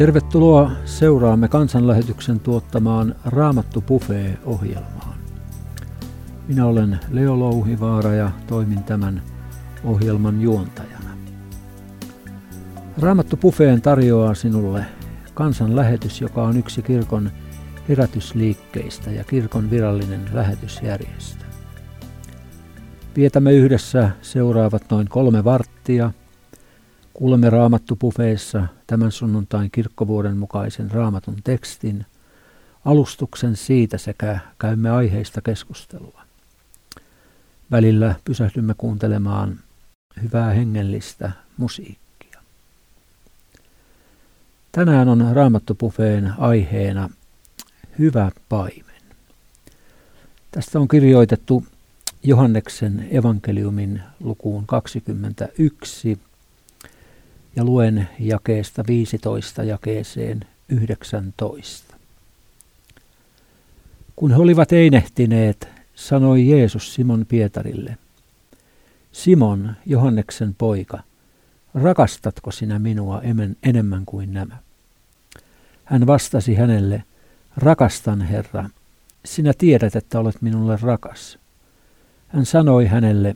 Tervetuloa seuraamme kansanlähetyksen tuottamaan Raamattu Buffet-ohjelmaan. Minä olen Leo Louhivaara ja toimin tämän ohjelman juontajana. Raamattu Buffeen tarjoaa sinulle kansanlähetys, joka on yksi kirkon herätysliikkeistä ja kirkon virallinen lähetysjärjestö. Vietämme yhdessä seuraavat noin kolme varttia – Kuulemme Raamattu-pufeessa tämän sunnuntain kirkkovuoden mukaisen raamatun tekstin, alustuksen siitä sekä käymme aiheista keskustelua. Välillä pysähdymme kuuntelemaan hyvää hengellistä musiikkia. Tänään on Raamattupufeen aiheena Hyvä paimen. Tästä on kirjoitettu Johanneksen evankeliumin lukuun 21 ja luen jakeesta 15 jakeeseen 19. Kun he olivat einehtineet, sanoi Jeesus Simon Pietarille, Simon, Johanneksen poika, rakastatko sinä minua enemmän kuin nämä? Hän vastasi hänelle, rakastan Herra, sinä tiedät, että olet minulle rakas. Hän sanoi hänelle,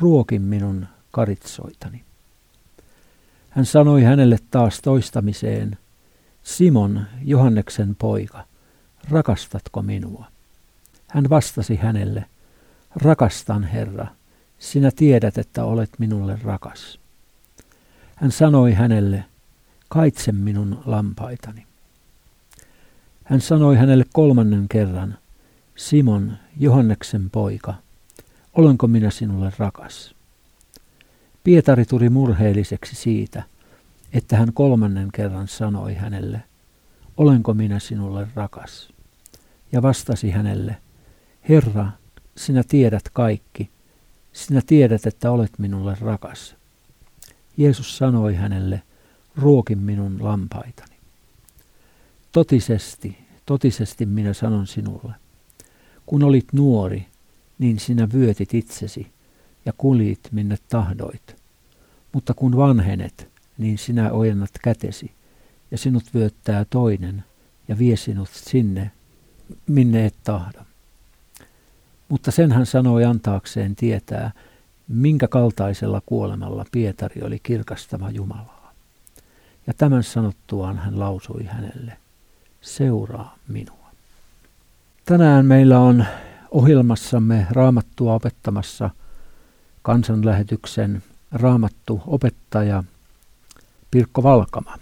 ruokin minun karitsoitani. Hän sanoi hänelle taas toistamiseen, Simon, Johanneksen poika, rakastatko minua? Hän vastasi hänelle, rakastan Herra, sinä tiedät, että olet minulle rakas. Hän sanoi hänelle, kaitse minun lampaitani. Hän sanoi hänelle kolmannen kerran, Simon, Johanneksen poika, olenko minä sinulle rakas? Pietari tuli murheelliseksi siitä, että hän kolmannen kerran sanoi hänelle, olenko minä sinulle rakas? Ja vastasi hänelle, Herra, sinä tiedät kaikki, sinä tiedät, että olet minulle rakas. Jeesus sanoi hänelle, ruokin minun lampaitani. Totisesti, totisesti minä sanon sinulle, kun olit nuori, niin sinä vyötit itsesi ja kulit minne tahdoit. Mutta kun vanhenet, niin sinä ojennat kätesi, ja sinut vyöttää toinen, ja vie sinut sinne, minne et tahda. Mutta sen hän sanoi antaakseen tietää, minkä kaltaisella kuolemalla Pietari oli kirkastava Jumalaa. Ja tämän sanottuaan hän lausui hänelle, seuraa minua. Tänään meillä on ohjelmassamme raamattua opettamassa kansanlähetyksen raamattu opettaja Pirkko Valkama.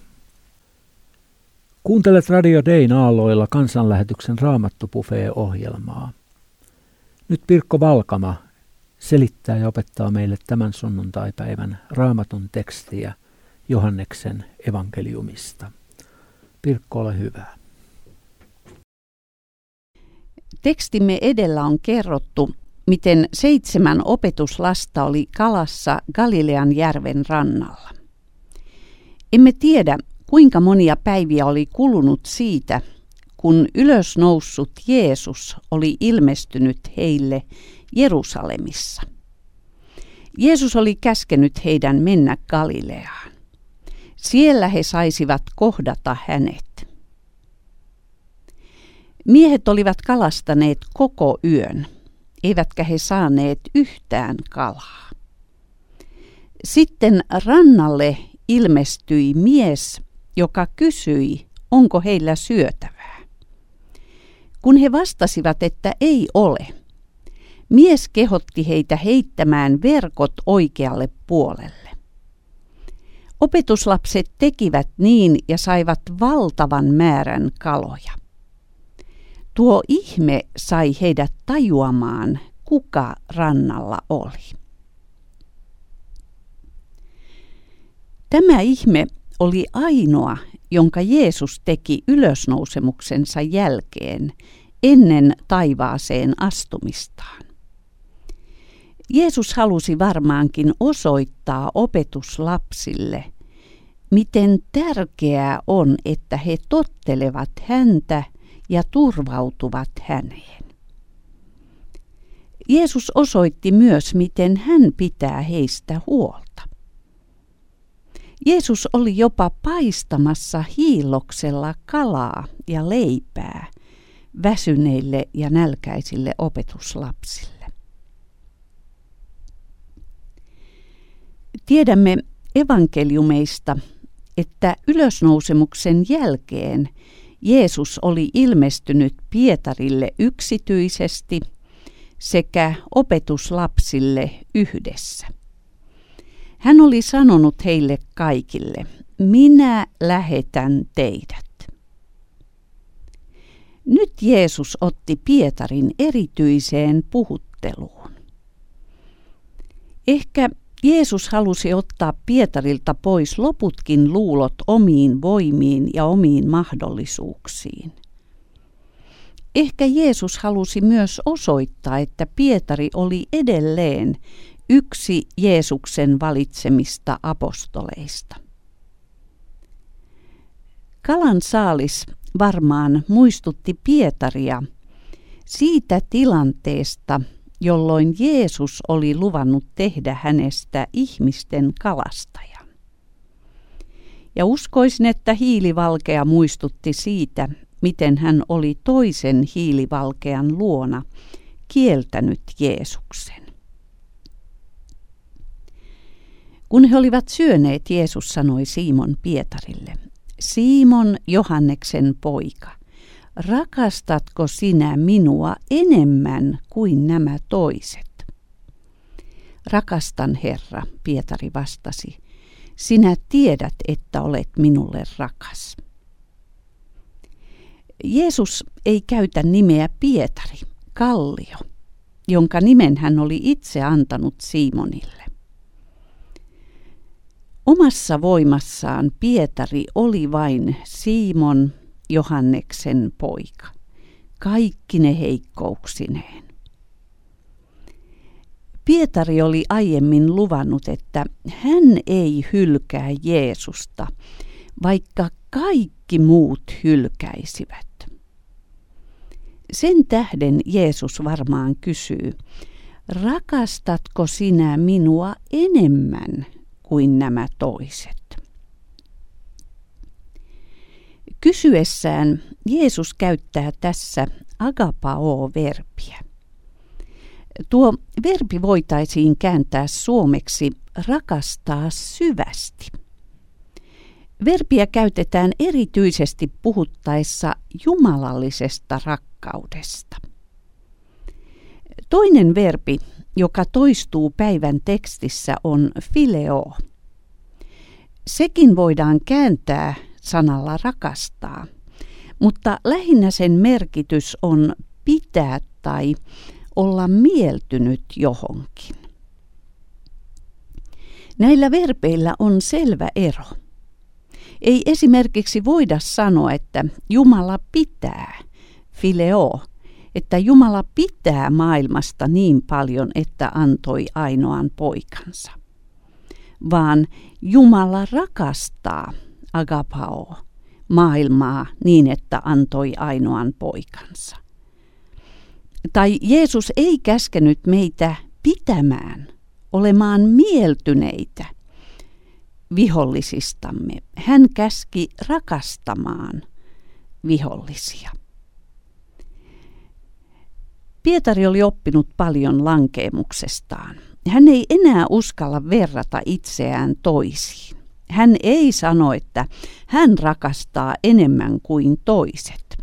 Kuuntelet Radio Dayn aalloilla kansanlähetyksen Raamattu-Buffet-ohjelmaa. Nyt Pirkko Valkama selittää ja opettaa meille tämän sunnuntaipäivän raamatun tekstiä Johanneksen evankeliumista. Pirkko, ole hyvä. Tekstimme edellä on kerrottu, miten seitsemän opetuslasta oli kalassa Galilean järven rannalla. Emme tiedä, kuinka monia päiviä oli kulunut siitä, kun ylösnoussut Jeesus oli ilmestynyt heille Jerusalemissa. Jeesus oli käskenyt heidän mennä Galileaan. Siellä he saisivat kohdata hänet. Miehet olivat kalastaneet koko yön – eivätkä he saaneet yhtään kalaa. Sitten rannalle ilmestyi mies, joka kysyi, onko heillä syötävää. Kun he vastasivat, että ei ole, mies kehotti heitä heittämään verkot oikealle puolelle. Opetuslapset tekivät niin ja saivat valtavan määrän kaloja. Tuo ihme sai heidät tajuamaan, kuka rannalla oli. Tämä ihme oli ainoa, jonka Jeesus teki ylösnousemuksensa jälkeen ennen taivaaseen astumistaan. Jeesus halusi varmaankin osoittaa opetuslapsille, miten tärkeää on, että he tottelevat häntä – ja turvautuvat häneen. Jeesus osoitti myös, miten hän pitää heistä huolta. Jeesus oli jopa paistamassa hiilloksella kalaa ja leipää väsyneille ja nälkäisille opetuslapsille. Tiedämme evankeliumeista, että ylösnousemuksen jälkeen Jeesus oli ilmestynyt Pietarille yksityisesti sekä opetuslapsille yhdessä. Hän oli sanonut heille kaikille, minä lähetän teidät. Nyt Jeesus otti Pietarin erityiseen puhutteluun. Ehkä Jeesus halusi ottaa Pietarilta pois loputkin luulot omiin voimiin ja omiin mahdollisuuksiin. Ehkä Jeesus halusi myös osoittaa, että Pietari oli edelleen yksi Jeesuksen valitsemista apostoleista. Kalan saalis varmaan muistutti Pietaria siitä tilanteesta, jolloin Jeesus oli luvannut tehdä hänestä ihmisten kalastajan. Ja uskoisin, että hiilivalkea muistutti siitä, miten hän oli toisen hiilivalkean luona kieltänyt Jeesuksen. Kun he olivat syöneet, Jeesus sanoi Simon Pietarille, Simon Johanneksen poika, rakastatko sinä minua enemmän kuin nämä toiset? Rakastan, Herra, Pietari vastasi. Sinä tiedät, että olet minulle rakas. Jeesus ei käytä nimeä Pietari, Kallio, jonka nimen hän oli itse antanut Simonille. Omassa voimassaan Pietari oli vain Simon Johanneksen poika, kaikki ne heikkouksineen. Pietari oli aiemmin luvannut, että hän ei hylkää Jeesusta, vaikka kaikki muut hylkäisivät. Sen tähden Jeesus varmaan kysyy, rakastatko sinä minua enemmän kuin nämä toiset? Kysyessään Jeesus käyttää tässä agapao-verbiä. Tuo verbi voitaisiin kääntää suomeksi rakastaa syvästi. Verbiä käytetään erityisesti puhuttaessa jumalallisesta rakkaudesta. Toinen verbi, joka toistuu päivän tekstissä, on fileo. Sekin voidaan kääntää sanalla rakastaa, mutta lähinnä sen merkitys on pitää tai olla mieltynyt johonkin. Näillä verpeillä on selvä ero. Ei esimerkiksi voida sanoa, että Jumala pitää, fileo, että Jumala pitää maailmasta niin paljon, että antoi ainoan poikansa. Vaan Jumala rakastaa, agapao, maailmaa niin, että antoi ainoan poikansa. Tai Jeesus ei käskenyt meitä pitämään, olemaan mieltyneitä – vihollisistamme. Hän käski rakastamaan vihollisia. Pietari oli oppinut paljon lankeemuksestaan. Hän ei enää uskalla verrata itseään toisiin. Hän ei sano, että hän rakastaa enemmän kuin toiset.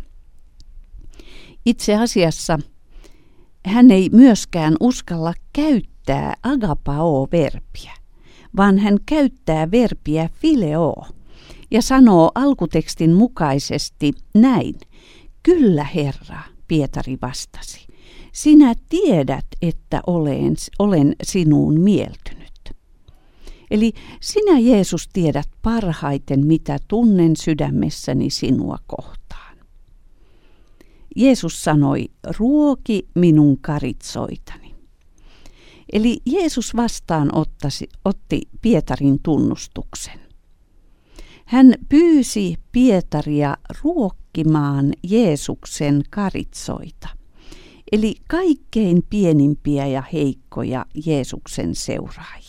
Itse asiassa hän ei myöskään uskalla käyttää agapao-verbiä vaan hän käyttää verbiä fileo ja sanoo alkutekstin mukaisesti näin. Kyllä, Herra, Pietari vastasi. Sinä tiedät, että olen, olen sinuun mieltynyt. Eli sinä Jeesus tiedät parhaiten, mitä tunnen sydämessäni sinua kohtaan. Jeesus sanoi, ruoki minun karitsoitani. Eli Jeesus vastaan ottasi, otti Pietarin tunnustuksen. Hän pyysi Pietaria ruokkimaan Jeesuksen karitsoita, eli kaikkein pienimpiä ja heikkoja Jeesuksen seuraajia.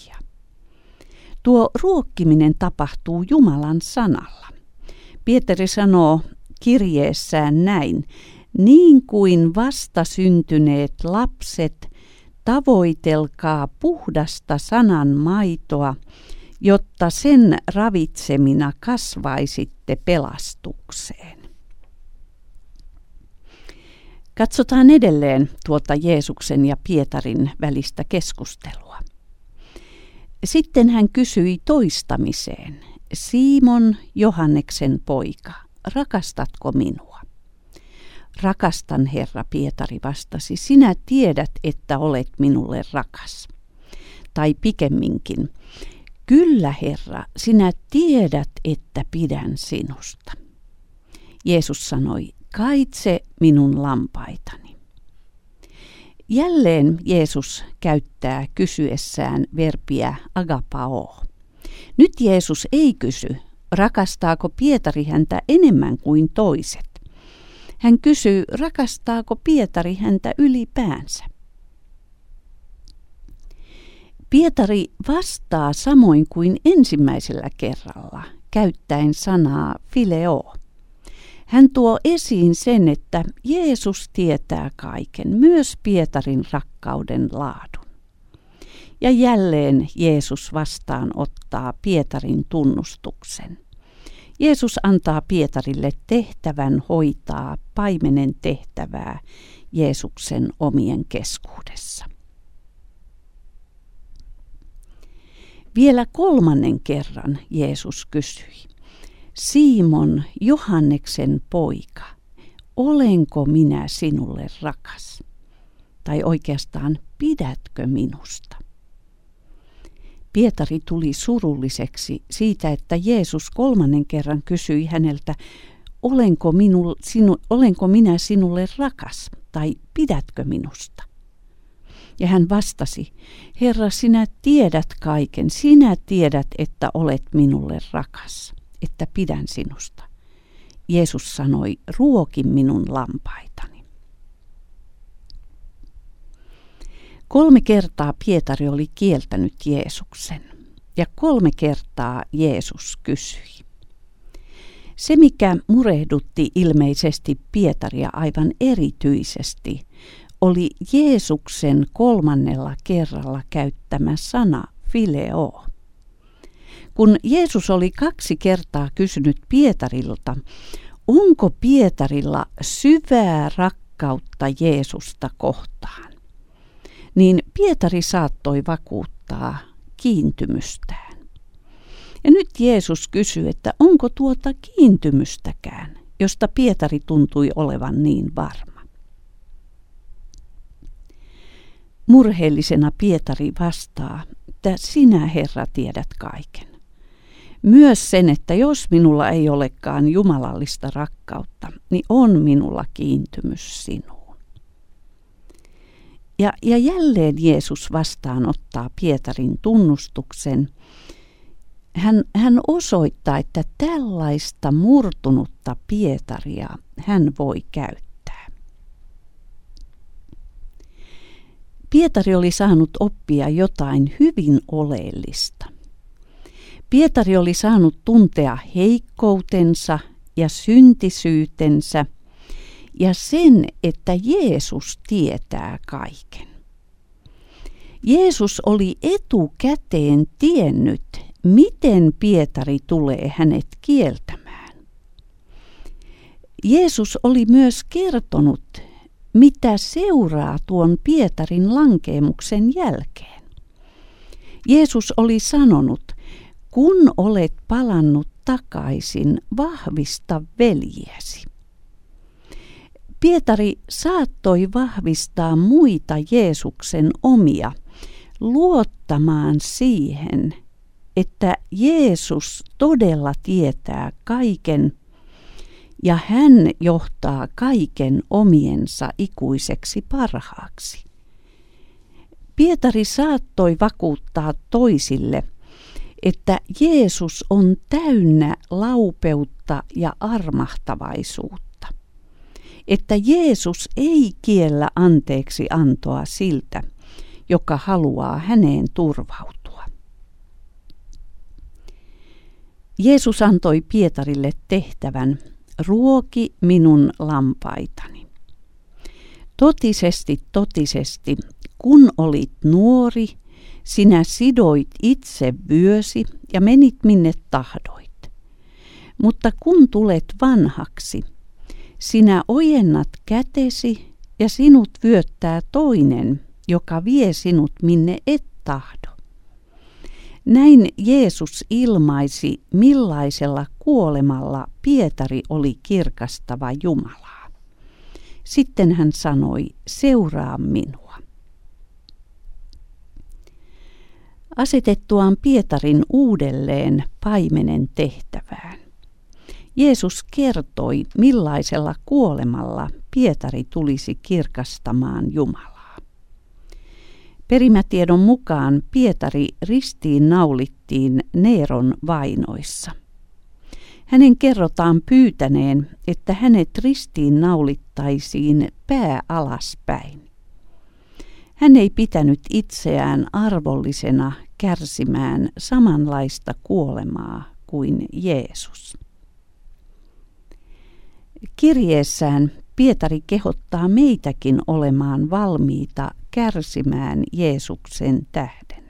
Tuo ruokkiminen tapahtuu Jumalan sanalla. Pietari sanoo kirjeessään näin, niin kuin vastasyntyneet lapset, tavoitelkaa puhdasta sanan maitoa, jotta sen ravitsemina kasvaisitte pelastukseen. Katsotaan edelleen tuota Jeesuksen ja Pietarin välistä keskustelua. Sitten hän kysyi toistamiseen, Simon Johanneksen poika, rakastatko minua? Rakastan, Herra, Pietari vastasi, sinä tiedät, että olet minulle rakas. Tai pikemminkin, kyllä, Herra, sinä tiedät, että pidän sinusta. Jeesus sanoi, kaitse minun lampaitani. Jälleen Jeesus käyttää kysyessään verbiä agapao. Nyt Jeesus ei kysy, rakastaako Pietari häntä enemmän kuin toiset. Hän kysyy, rakastaako Pietari häntä ylipäänsä. Pietari vastaa samoin kuin ensimmäisellä kerralla, käyttäen sanaa fileo. Hän tuo esiin sen, että Jeesus tietää kaiken, myös Pietarin rakkauden laadun. Ja jälleen Jeesus vastaan ottaa Pietarin tunnustuksen. Jeesus antaa Pietarille tehtävän hoitaa paimenen tehtävää Jeesuksen omien keskuudessa. Vielä kolmannen kerran Jeesus kysyi. Simon, Johanneksen poika, olenko minä sinulle rakas? Tai oikeastaan, pidätkö minusta? Pietari tuli surulliseksi siitä, että Jeesus kolmannen kerran kysyi häneltä, olenko, minu, sinu, olenko minä sinulle rakas tai pidätkö minusta? Ja hän vastasi, Herra, sinä tiedät kaiken, sinä tiedät, että olet minulle rakas että pidän sinusta. Jeesus sanoi, ruoki minun lampaitani. Kolme kertaa Pietari oli kieltänyt Jeesuksen ja kolme kertaa Jeesus kysyi. Se, mikä murehdutti ilmeisesti Pietaria aivan erityisesti, oli Jeesuksen kolmannella kerralla käyttämä sana fileo. Kun Jeesus oli kaksi kertaa kysynyt Pietarilta, onko Pietarilla syvää rakkautta Jeesusta kohtaan, niin Pietari saattoi vakuuttaa kiintymystään. Ja nyt Jeesus kysyy, että onko tuota kiintymystäkään, josta Pietari tuntui olevan niin varma. Murheellisena Pietari vastaa, että sinä Herra tiedät kaiken myös sen, että jos minulla ei olekaan jumalallista rakkautta, niin on minulla kiintymys sinuun. Ja, ja jälleen Jeesus vastaanottaa Pietarin tunnustuksen. Hän, hän osoittaa, että tällaista murtunutta Pietaria hän voi käyttää. Pietari oli saanut oppia jotain hyvin oleellista. Pietari oli saanut tuntea heikkoutensa ja syntisyytensä ja sen, että Jeesus tietää kaiken. Jeesus oli etukäteen tiennyt, miten Pietari tulee hänet kieltämään. Jeesus oli myös kertonut, mitä seuraa tuon Pietarin lankeemuksen jälkeen. Jeesus oli sanonut, kun olet palannut takaisin, vahvista veljiäsi. Pietari saattoi vahvistaa muita Jeesuksen omia luottamaan siihen, että Jeesus todella tietää kaiken ja hän johtaa kaiken omiensa ikuiseksi parhaaksi. Pietari saattoi vakuuttaa toisille – että Jeesus on täynnä laupeutta ja armahtavaisuutta. Että Jeesus ei kiellä anteeksi antoa siltä, joka haluaa häneen turvautua. Jeesus antoi Pietarille tehtävän, ruoki minun lampaitani. Totisesti, totisesti, kun olit nuori, sinä sidoit itse vyösi ja menit minne tahdoit. Mutta kun tulet vanhaksi, sinä ojennat kätesi ja sinut vyöttää toinen, joka vie sinut minne et tahdo. Näin Jeesus ilmaisi, millaisella kuolemalla Pietari oli kirkastava Jumalaa. Sitten hän sanoi, seuraa minua. Asetettuaan Pietarin uudelleen paimenen tehtävään. Jeesus kertoi, millaisella kuolemalla Pietari tulisi kirkastamaan Jumalaa. Perimätiedon mukaan Pietari ristiin naulittiin Neeron vainoissa. Hänen kerrotaan pyytäneen, että hänet ristiin naulittaisiin pää alaspäin. Hän ei pitänyt itseään arvollisena kärsimään samanlaista kuolemaa kuin Jeesus. Kirjeessään Pietari kehottaa meitäkin olemaan valmiita kärsimään Jeesuksen tähden.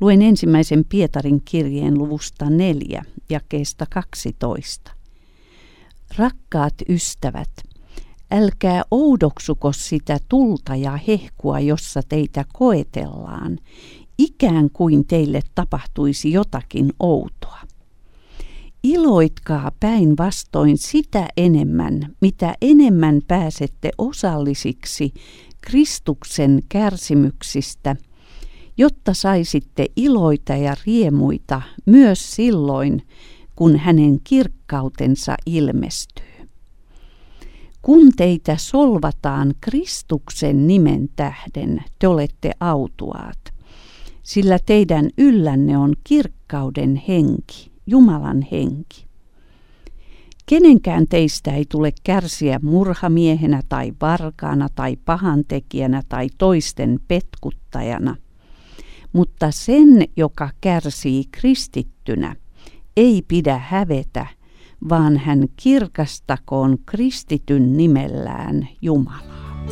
Luen ensimmäisen Pietarin kirjeen luvusta 4, jakeesta 12. Rakkaat ystävät, älkää oudoksuko sitä tulta ja hehkua, jossa teitä koetellaan, ikään kuin teille tapahtuisi jotakin outoa. Iloitkaa päinvastoin sitä enemmän, mitä enemmän pääsette osallisiksi Kristuksen kärsimyksistä, jotta saisitte iloita ja riemuita myös silloin, kun hänen kirkkautensa ilmestyy. Kun teitä solvataan Kristuksen nimen tähden, te olette autuaat, sillä teidän yllänne on kirkkauden henki Jumalan henki. Kenenkään teistä ei tule kärsiä murhamiehenä tai varkaana tai pahantekijänä tai toisten petkuttajana, mutta sen, joka kärsii kristittynä, ei pidä hävetä, vaan hän kirkastakoon kristityn nimellään Jumalaa.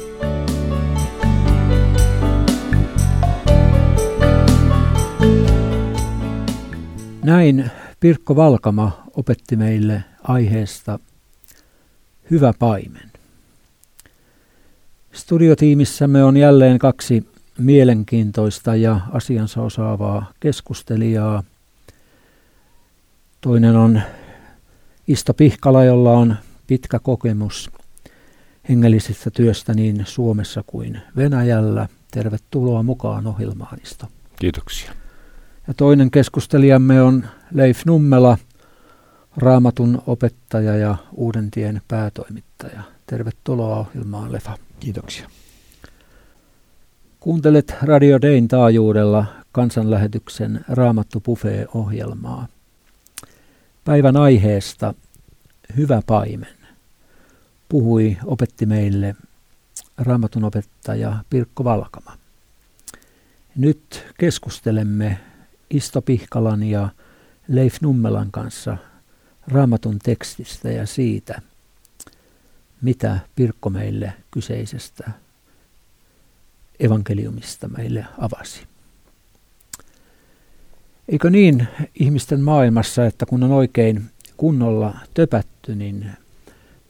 Näin Pirkko Valkama opetti meille aiheesta Hyvä paimen. Studiotiimissämme on jälleen kaksi mielenkiintoista ja asiansa osaavaa keskustelijaa. Toinen on Isto Pihkala, jolla on pitkä kokemus hengellisestä työstä niin Suomessa kuin Venäjällä. Tervetuloa mukaan ohjelmaan, Isto. Kiitoksia. Ja toinen keskustelijamme on Leif Nummela, raamatun opettaja ja Uudentien päätoimittaja. Tervetuloa ohjelmaan, Lefa. Kiitoksia. Kuuntelet Radio Dayn taajuudella kansanlähetyksen Raamattu Buffet-ohjelmaa. Päivän aiheesta Hyvä paimen puhui, opetti meille raamatun opettaja Pirkko Valkama. Nyt keskustelemme Isto Pihkalan ja Leif Nummelan kanssa raamatun tekstistä ja siitä, mitä Pirkko meille kyseisestä evankeliumista meille avasi. Eikö niin ihmisten maailmassa, että kun on oikein kunnolla töpätty, niin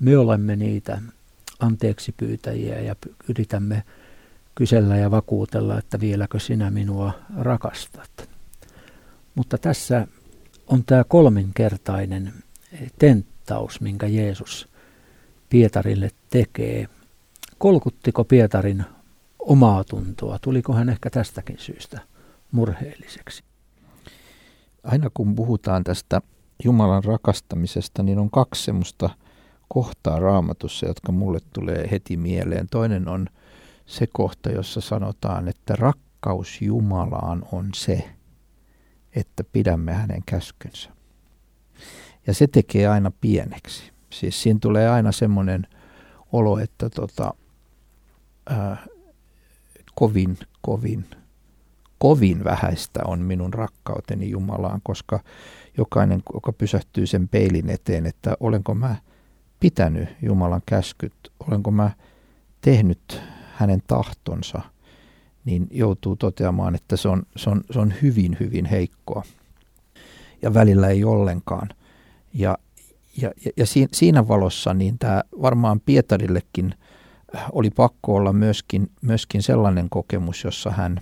me olemme niitä anteeksi pyytäjiä ja yritämme kysellä ja vakuutella, että vieläkö sinä minua rakastat. Mutta tässä on tämä kolminkertainen tenttaus, minkä Jeesus Pietarille tekee. Kolkuttiko Pietarin omaa tuntoa? Tuliko hän ehkä tästäkin syystä murheelliseksi? Aina kun puhutaan tästä Jumalan rakastamisesta, niin on kaksi semmoista kohtaa raamatussa, jotka mulle tulee heti mieleen. Toinen on se kohta, jossa sanotaan, että rakkaus Jumalaan on se, että pidämme hänen käskynsä. Ja se tekee aina pieneksi. Siis siinä tulee aina semmoinen olo, että tota, ää, kovin, kovin, kovin vähäistä on minun rakkauteni Jumalaan, koska jokainen, joka pysähtyy sen peilin eteen, että olenko mä pitänyt Jumalan käskyt, olenko mä tehnyt hänen tahtonsa, niin joutuu toteamaan, että se on, se on, se on hyvin, hyvin heikkoa. Ja välillä ei ollenkaan. Ja, ja, ja, siinä valossa niin tämä varmaan Pietarillekin oli pakko olla myöskin, myöskin sellainen kokemus, jossa hän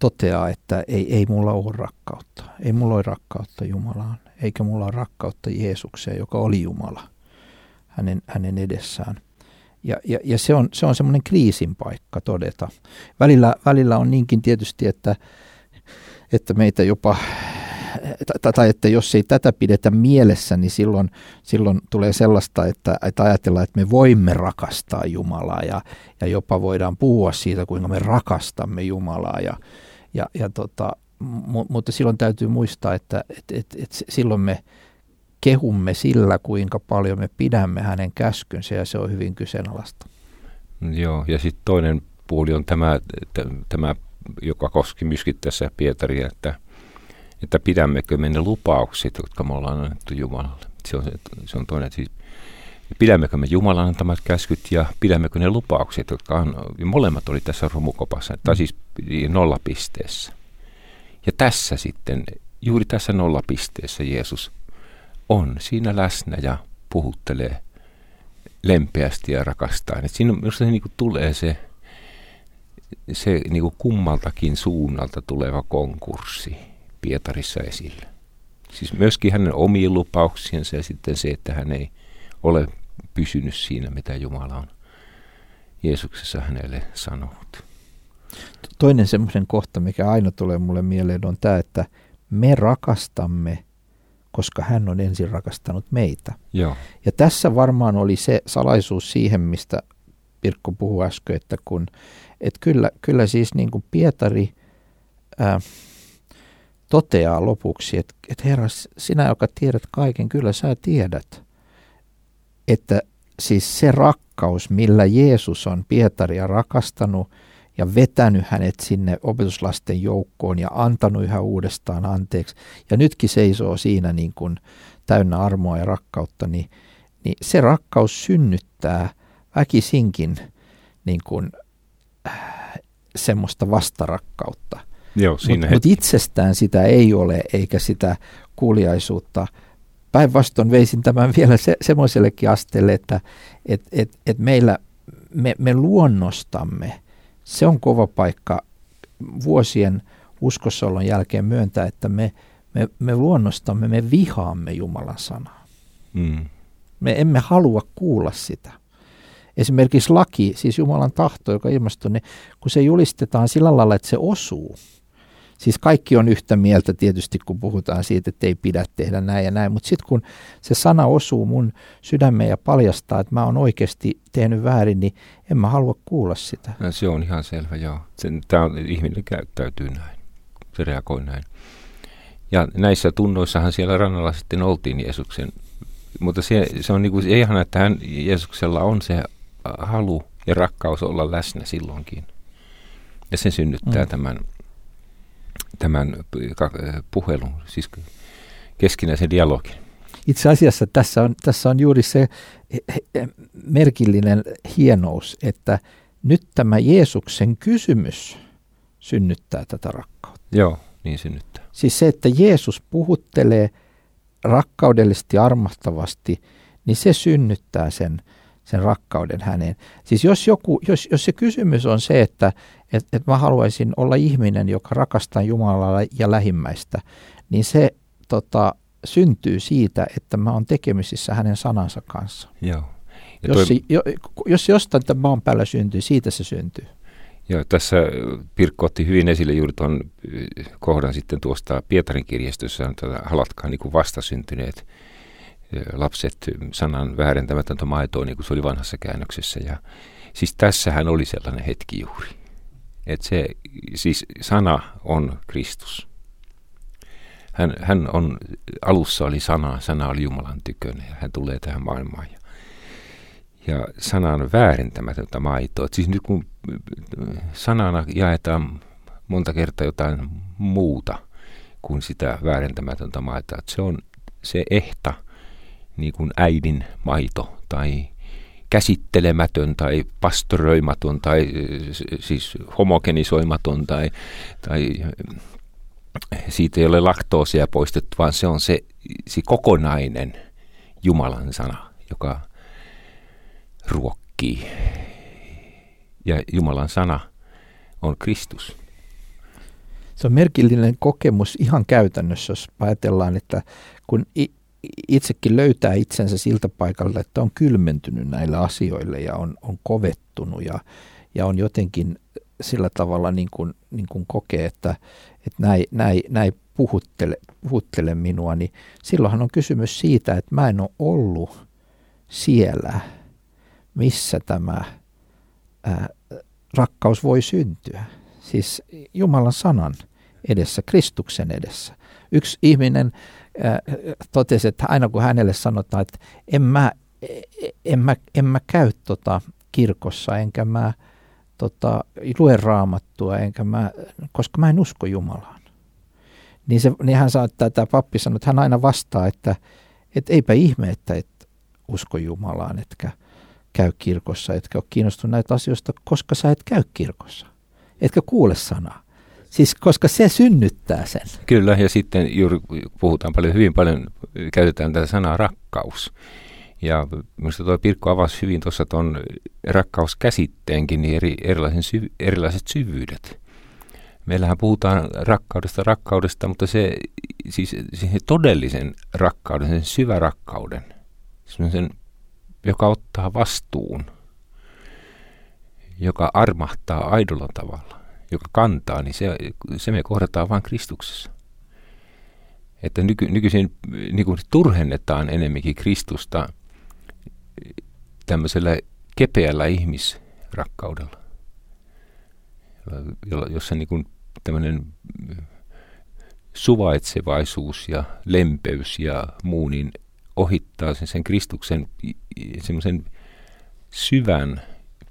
toteaa, että ei, ei mulla ole rakkautta. Ei mulla ole rakkautta Jumalaan, eikä mulla ole rakkautta Jeesukseen, joka oli Jumala hänen, hänen edessään. Ja, ja, ja se on, se on semmoinen kriisin paikka todeta. Välillä, välillä on niinkin tietysti, että, että meitä jopa tai, tai että jos ei tätä pidetä mielessä, niin silloin, silloin tulee sellaista, että, että ajatellaan, että me voimme rakastaa Jumalaa ja, ja jopa voidaan puhua siitä, kuinka me rakastamme Jumalaa. Ja, ja, ja tota, mu, mutta silloin täytyy muistaa, että et, et, et silloin me kehumme sillä, kuinka paljon me pidämme hänen käskynsä ja se on hyvin kyseenalaista. Joo, ja sitten toinen puoli on tämä, tämä joka koski myöskin tässä Pietaria, että – että pidämmekö me ne lupaukset, jotka me ollaan annettu Jumalalle. Se on, se on toinen, siis pidämmekö me Jumalan antamat käskyt ja pidämmekö ne lupaukset, jotka on, molemmat oli tässä romukopassa, tai siis nollapisteessä. Ja tässä sitten, juuri tässä nollapisteessä Jeesus on siinä läsnä ja puhuttelee lempeästi ja rakastaen. Et siinä minusta se niin tulee se, se niin kummaltakin suunnalta tuleva konkurssi Pietarissa esillä. Siis myöskin hänen omiin lupauksiensa ja sitten se, että hän ei ole pysynyt siinä, mitä Jumala on Jeesuksessa hänelle sanonut. Toinen semmoisen kohta, mikä aina tulee mulle mieleen, on tämä, että me rakastamme, koska hän on ensin rakastanut meitä. Joo. Ja tässä varmaan oli se salaisuus siihen, mistä Pirkko puhui äsken, että kun, että kyllä, kyllä siis niin kuin Pietari, ää, toteaa lopuksi, että, että Herra, sinä, joka tiedät kaiken, kyllä sä tiedät, että siis se rakkaus, millä Jeesus on Pietaria rakastanut ja vetänyt hänet sinne opetuslasten joukkoon ja antanut yhä uudestaan anteeksi, ja nytkin seisoo siinä niin kuin täynnä armoa ja rakkautta, niin, niin se rakkaus synnyttää väkisinkin niin kuin, äh, semmoista vastarakkautta. Mutta mut itsestään sitä ei ole, eikä sitä kuuliaisuutta. Päinvastoin veisin tämän vielä se, semmoisellekin asteelle, että et, et, et meillä me, me luonnostamme, se on kova paikka vuosien uskossaolon jälkeen myöntää, että me, me, me luonnostamme, me vihaamme Jumalan sanaa. Mm. Me emme halua kuulla sitä. Esimerkiksi laki, siis Jumalan tahto, joka ilmestyy, niin kun se julistetaan sillä lailla, että se osuu – Siis kaikki on yhtä mieltä tietysti, kun puhutaan siitä, että ei pidä tehdä näin ja näin, mutta sitten kun se sana osuu mun sydämeen ja paljastaa, että mä oon oikeasti tehnyt väärin, niin en mä halua kuulla sitä. No, se on ihan selvä, joo. Tämä on, ihminen käyttäytyy näin, se reagoi näin. Ja näissä tunnoissahan siellä rannalla sitten oltiin Jeesuksen, mutta se, se on niinku ihan, että hän, Jeesuksella on se halu ja rakkaus olla läsnä silloinkin. Ja se synnyttää mm. tämän tämän puhelun, siis keskinäisen dialogin. Itse asiassa tässä on, tässä on juuri se merkillinen hienous, että nyt tämä Jeesuksen kysymys synnyttää tätä rakkautta. Joo, niin synnyttää. Siis se, että Jeesus puhuttelee rakkaudellisesti, armahtavasti, niin se synnyttää sen, sen rakkauden häneen. Siis jos, joku, jos, jos se kysymys on se, että et, et mä haluaisin olla ihminen, joka rakastaa Jumalaa ja lähimmäistä, niin se tota, syntyy siitä, että mä oon tekemisissä hänen sanansa kanssa. Joo. Ja jos, toi... jo, jos jostain tämän maan päällä syntyy, siitä se syntyy. Joo, tässä Pirkko otti hyvin esille juuri tuon kohdan sitten tuosta Pietarin kirjastossa, tätä halatkaa niin kuin vastasyntyneet lapset sanan väärentämätöntä maitoa, niin kuin se oli vanhassa käännöksessä. Ja siis tässähän oli sellainen hetki juuri. Että se, siis sana on Kristus. Hän, hän on, alussa oli sana, sana oli Jumalan tykönä ja hän tulee tähän maailmaan. Ja, ja sana on väärentämätöntä maitoa. Et siis nyt kun sanana jaetaan monta kertaa jotain muuta kuin sitä väärentämätöntä maitoa. Se on se ehta niin kuin äidin maito tai käsittelemätön tai pastoröimaton tai siis homogenisoimaton tai, tai siitä ei ole laktoosia poistettu, vaan se on se, se kokonainen Jumalan sana, joka ruokkii. Ja Jumalan sana on Kristus. Se on merkillinen kokemus ihan käytännössä, jos ajatellaan, että kun itsekin löytää itsensä siltä paikalta, että on kylmentynyt näille asioille ja on, on kovettunut ja, ja on jotenkin sillä tavalla niin kuin, niin kuin kokee, että, että näin, näin, näin puhuttele, puhuttele minua, niin silloinhan on kysymys siitä, että mä en ole ollut siellä, missä tämä ää, rakkaus voi syntyä. Siis Jumalan sanan edessä, Kristuksen edessä. Yksi ihminen totesi, että aina kun hänelle sanotaan, että en mä, en mä, en mä käy tota kirkossa, enkä mä tota, lue raamattua, enkä mä, koska mä en usko Jumalaan. Niin, se, niin hän sanoi, että tämä pappi sanoi, että hän aina vastaa, että, että eipä ihme, että et usko Jumalaan, etkä käy kirkossa, etkä ole kiinnostunut näitä asioista, koska sä et käy kirkossa, etkä kuule sanaa. Siis koska se synnyttää sen. Kyllä, ja sitten juuri puhutaan paljon, hyvin paljon, käytetään tätä sanaa rakkaus. Ja minusta tuo Pirkko avasi hyvin tuossa tuon rakkauskäsitteenkin, niin eri, erilaisen syv, erilaiset syvyydet. Meillähän puhutaan rakkaudesta, rakkaudesta, mutta se, siis se todellisen rakkauden, sen syvä rakkauden, sen, joka ottaa vastuun, joka armahtaa aidolla tavalla, joka kantaa, niin se, se me kohdataan vain Kristuksessa. Että nyky, nykyisin niin kuin turhennetaan enemmänkin Kristusta tämmöisellä kepeällä ihmisrakkaudella, jossa niin kuin tämmöinen suvaitsevaisuus ja lempeys ja muu, niin ohittaa sen, sen Kristuksen semmoisen syvän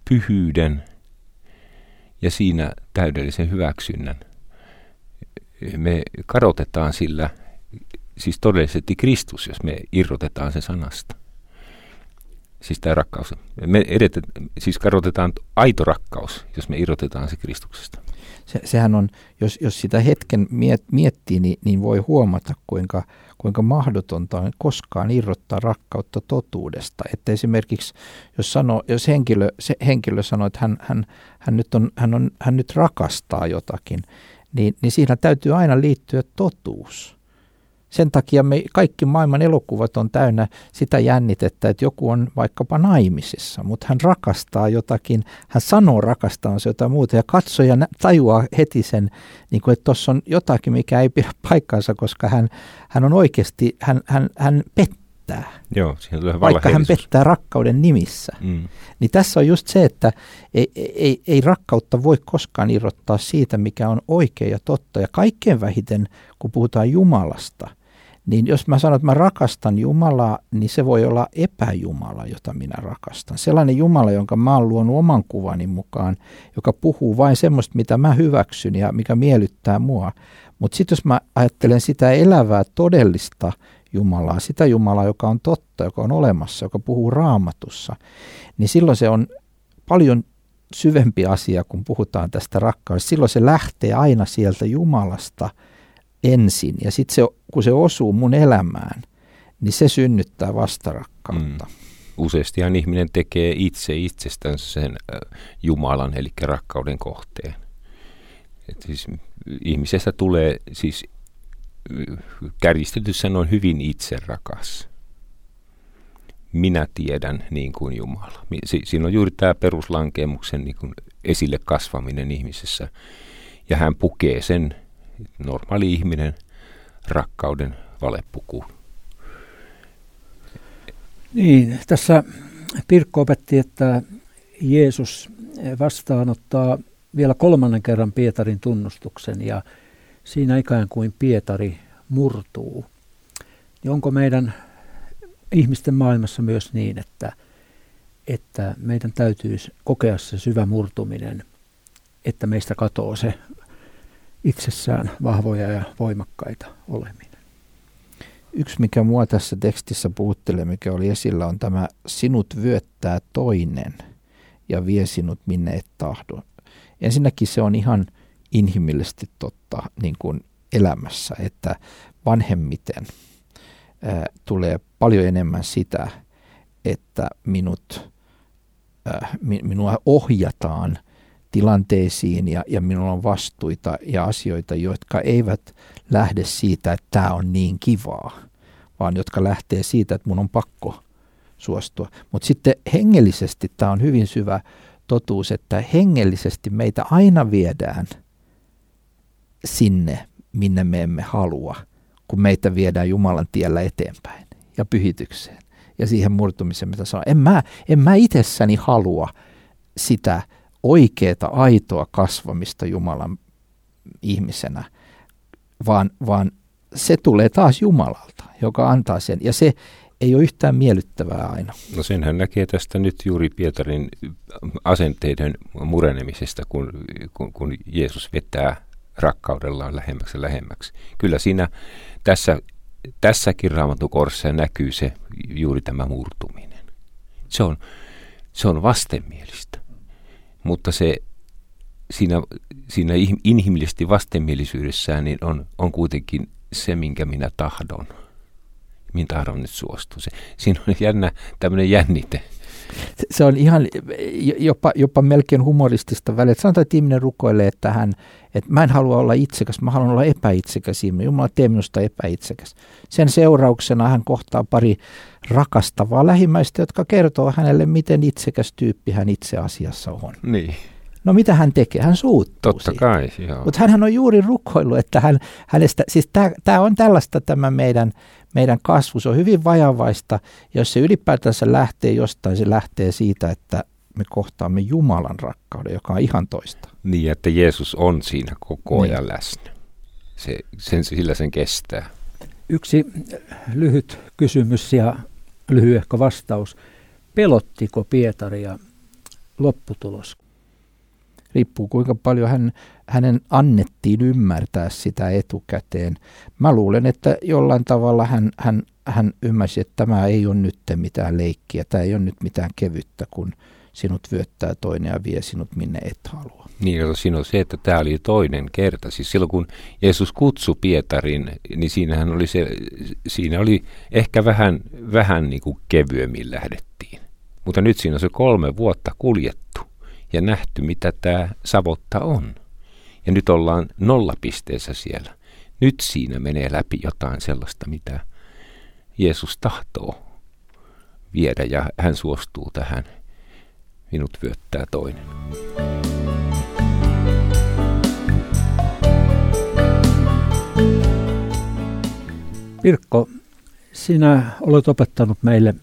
pyhyyden ja siinä täydellisen hyväksynnän. Me kadotetaan sillä, siis todellisesti Kristus, jos me irrotetaan sen sanasta. Siis tämä rakkaus. Me edetet, siis kadotetaan aito rakkaus, jos me irrotetaan se Kristuksesta. Se, sehän on, jos, jos sitä hetken miet, miettii, niin, niin voi huomata, kuinka, kuinka mahdotonta on koskaan irrottaa rakkautta totuudesta. Että esimerkiksi jos, sanoo, jos henkilö, se henkilö sanoo, että hän, hän, hän, nyt on, hän, on, hän nyt rakastaa jotakin, niin, niin siinä täytyy aina liittyä totuus. Sen takia me kaikki maailman elokuvat on täynnä sitä jännitettä, että joku on vaikkapa naimisissa, mutta hän rakastaa jotakin, hän sanoo rakastavansa jotain muuta ja katsoja tajuaa heti sen, niin kuin, että tuossa on jotakin, mikä ei pidä paikkaansa, koska hän, hän on oikeasti, hän, hän, hän pettää. Joo, vaikka hän pettää rakkauden nimissä. Mm. Niin tässä on just se, että ei, ei, ei rakkautta voi koskaan irrottaa siitä, mikä on oikea ja totta. Ja kaikkein vähiten, kun puhutaan Jumalasta, niin jos mä sanon, että mä rakastan Jumalaa, niin se voi olla epäjumala, jota minä rakastan. Sellainen Jumala, jonka mä oon luonut oman kuvani mukaan, joka puhuu vain semmoista, mitä mä hyväksyn ja mikä miellyttää mua. Mutta sitten jos mä ajattelen sitä elävää, todellista Jumalaa, sitä Jumalaa, joka on totta, joka on olemassa, joka puhuu raamatussa, niin silloin se on paljon syvempi asia, kun puhutaan tästä rakkaudesta. Silloin se lähtee aina sieltä Jumalasta – ensin ja sitten se, kun se osuu mun elämään, niin se synnyttää vastarakkautta. Mm. Useastihan ihminen tekee itse itsestänsä sen Jumalan, eli rakkauden kohteen. Et siis ihmisestä tulee siis kärjistetyssä sanoen hyvin itse rakas. Minä tiedän niin kuin Jumala. Si- siinä on juuri tämä peruslankeemuksen niin kuin esille kasvaminen ihmisessä. Ja hän pukee sen normaali ihminen rakkauden valepukuun. Niin, tässä Pirkko opetti, että Jeesus vastaanottaa vielä kolmannen kerran Pietarin tunnustuksen ja siinä ikään kuin Pietari murtuu. Niin onko meidän ihmisten maailmassa myös niin, että, että meidän täytyy kokea se syvä murtuminen, että meistä katoaa se itsessään vahvoja ja voimakkaita oleminen. Yksi, mikä mua tässä tekstissä puhuttelee, mikä oli esillä, on tämä sinut vyöttää toinen ja vie sinut minne et tahdo. Ensinnäkin se on ihan inhimillisesti totta niin kuin elämässä, että vanhemmiten ää, tulee paljon enemmän sitä, että minut, ää, minua ohjataan tilanteisiin ja, ja minulla on vastuita ja asioita, jotka eivät lähde siitä, että tämä on niin kivaa, vaan jotka lähtee siitä, että mun on pakko suostua. Mutta sitten hengellisesti tämä on hyvin syvä totuus, että hengellisesti meitä aina viedään sinne, minne me emme halua, kun meitä viedään Jumalan tiellä eteenpäin ja pyhitykseen ja siihen murtumiseen, mitä saa. En mä, en mä itsessäni halua sitä oikeaa, aitoa kasvamista Jumalan ihmisenä, vaan, vaan se tulee taas Jumalalta, joka antaa sen. Ja se ei ole yhtään miellyttävää aina. No senhän näkee tästä nyt juuri Pietarin asenteiden murenemisesta, kun, kun, kun Jeesus vetää rakkaudellaan lähemmäksi ja lähemmäksi. Kyllä siinä tässä, tässäkin raamatukorssa näkyy se juuri tämä murtuminen. Se on, se on vastenmielistä, mutta se siinä, siinä inhimillisesti vastenmielisyydessään niin on, on kuitenkin se, minkä minä tahdon. Minä tahdon nyt suostua. Siinä on jännä tämmöinen jännite se on ihan jopa, jopa melkein humoristista väliä. Sanotaan, että ihminen rukoilee, että, hän, että mä en halua olla itsekäs, mä haluan olla epäitsekäs ihminen. Jumala tee minusta epäitsekäs. Sen seurauksena hän kohtaa pari rakastavaa lähimmäistä, jotka kertoo hänelle, miten itsekäs tyyppi hän itse asiassa on. Niin. No mitä hän tekee? Hän suuttuu Totta siitä. kai, joo. Mutta hän on juuri rukoillut, että hän, hänestä, siis tämä on tällaista tämä meidän, meidän kasvu. Se on hyvin vajavaista. Jos se ylipäätänsä lähtee jostain, se lähtee siitä, että me kohtaamme Jumalan rakkauden, joka on ihan toista. Niin, että Jeesus on siinä koko ajan niin. läsnä. Se, sen, sillä sen kestää. Yksi lyhyt kysymys ja lyhyehkö vastaus. Pelottiko Pietaria lopputulos? Riippuu kuinka paljon hän, hänen annettiin ymmärtää sitä etukäteen. Mä luulen, että jollain tavalla hän, hän, hän ymmärsi, että tämä ei ole nyt mitään leikkiä, tämä ei ole nyt mitään kevyttä, kun sinut vyöttää toinen ja vie sinut minne et halua. Niin, no, siinä on se, että tämä oli toinen kerta. Siis silloin kun Jeesus kutsui Pietarin, niin siinähän oli se, siinä oli ehkä vähän, vähän niin kuin kevyemmin lähdettiin. Mutta nyt siinä on se kolme vuotta kuljettu ja nähty, mitä tämä savotta on. Ja nyt ollaan nollapisteessä siellä. Nyt siinä menee läpi jotain sellaista, mitä Jeesus tahtoo viedä ja hän suostuu tähän. Minut vyöttää toinen. Pirkko, sinä olet opettanut meille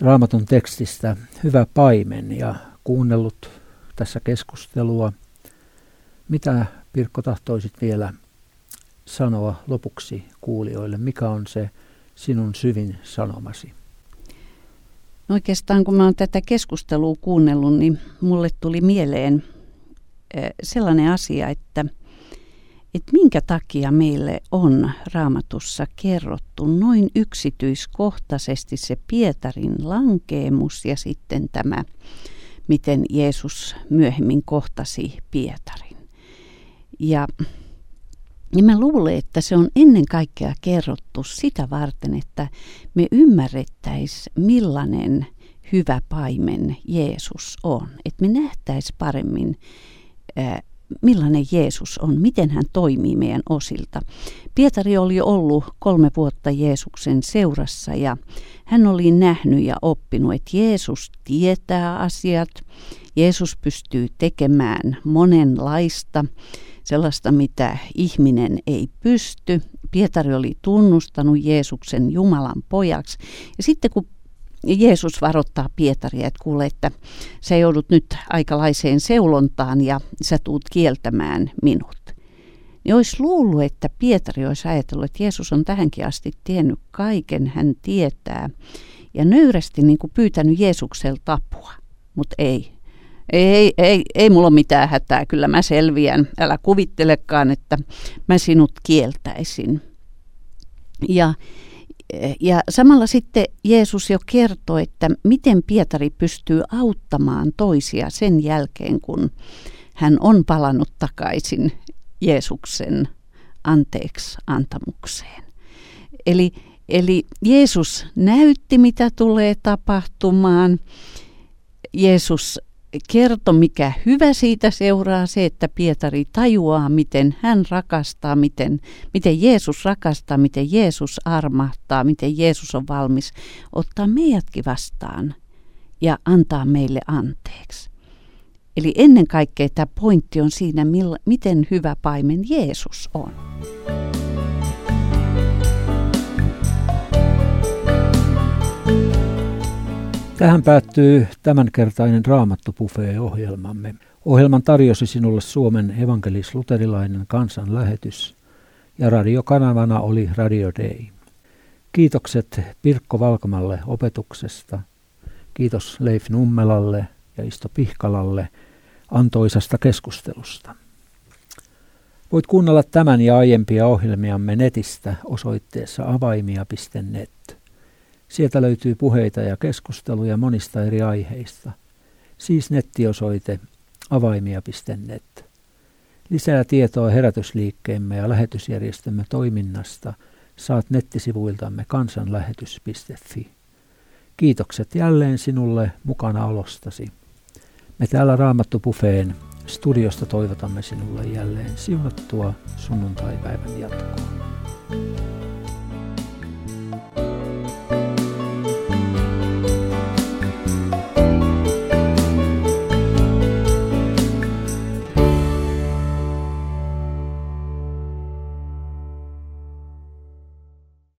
raamatun tekstistä Hyvä paimen ja kuunnellut tässä keskustelua. Mitä Pirkko tahtoisit vielä sanoa lopuksi kuulijoille? Mikä on se sinun syvin sanomasi? No oikeastaan kun mä oon tätä keskustelua kuunnellut, niin mulle tuli mieleen sellainen asia, että – että minkä takia meille on raamatussa kerrottu noin yksityiskohtaisesti se Pietarin lankeemus ja sitten tämä, miten Jeesus myöhemmin kohtasi Pietarin. Ja, ja mä luulen, että se on ennen kaikkea kerrottu sitä varten, että me ymmärrettäisiin millainen hyvä paimen Jeesus on. Että me nähtäisiin paremmin millainen Jeesus on, miten hän toimii meidän osilta. Pietari oli ollut kolme vuotta Jeesuksen seurassa ja hän oli nähnyt ja oppinut, että Jeesus tietää asiat, Jeesus pystyy tekemään monenlaista, sellaista mitä ihminen ei pysty. Pietari oli tunnustanut Jeesuksen Jumalan pojaksi. Ja sitten kun Jeesus varoittaa Pietaria, että kuule, että sä joudut nyt aikalaiseen seulontaan ja sä tuut kieltämään minut. Niin olisi luullut, että Pietari olisi ajatellut, että Jeesus on tähänkin asti tiennyt kaiken, hän tietää. Ja nöyrästi niin kuin pyytänyt Jeesukselta apua, mutta ei. Ei, ei, ei mulla ole mitään hätää, kyllä mä selviän. Älä kuvittelekaan, että mä sinut kieltäisin. Ja, ja samalla sitten Jeesus jo kertoi, että miten Pietari pystyy auttamaan toisia sen jälkeen, kun hän on palannut takaisin Jeesuksen anteeksi antamukseen. Eli, eli Jeesus näytti, mitä tulee tapahtumaan. Jeesus kertoi, mikä hyvä siitä seuraa, se, että Pietari tajuaa, miten hän rakastaa, miten, miten Jeesus rakastaa, miten Jeesus armahtaa, miten Jeesus on valmis ottaa meidätkin vastaan ja antaa meille anteeksi. Eli ennen kaikkea tämä pointti on siinä, miten hyvä paimen Jeesus on. Tähän päättyy tämänkertainen Raamattu-buffet-ohjelmamme. Ohjelman tarjosi sinulle Suomen evankelis-luterilainen kansanlähetys ja radiokanavana oli Radio Day. Kiitokset Pirkko Valkamalle opetuksesta. Kiitos Leif Nummelalle ja Isto Pihkalalle antoisasta keskustelusta. Voit kuunnella tämän ja aiempia ohjelmiamme netistä osoitteessa avaimia.net. Sieltä löytyy puheita ja keskusteluja monista eri aiheista. Siis nettiosoite avaimia.net. Lisää tietoa herätysliikkeemme ja lähetysjärjestömme toiminnasta saat nettisivuiltamme kansanlähetys.fi. Kiitokset jälleen sinulle mukana olostasi. Me täällä Raamattu studiosta toivotamme sinulle jälleen siunattua sunnuntaipäivän jatkoa.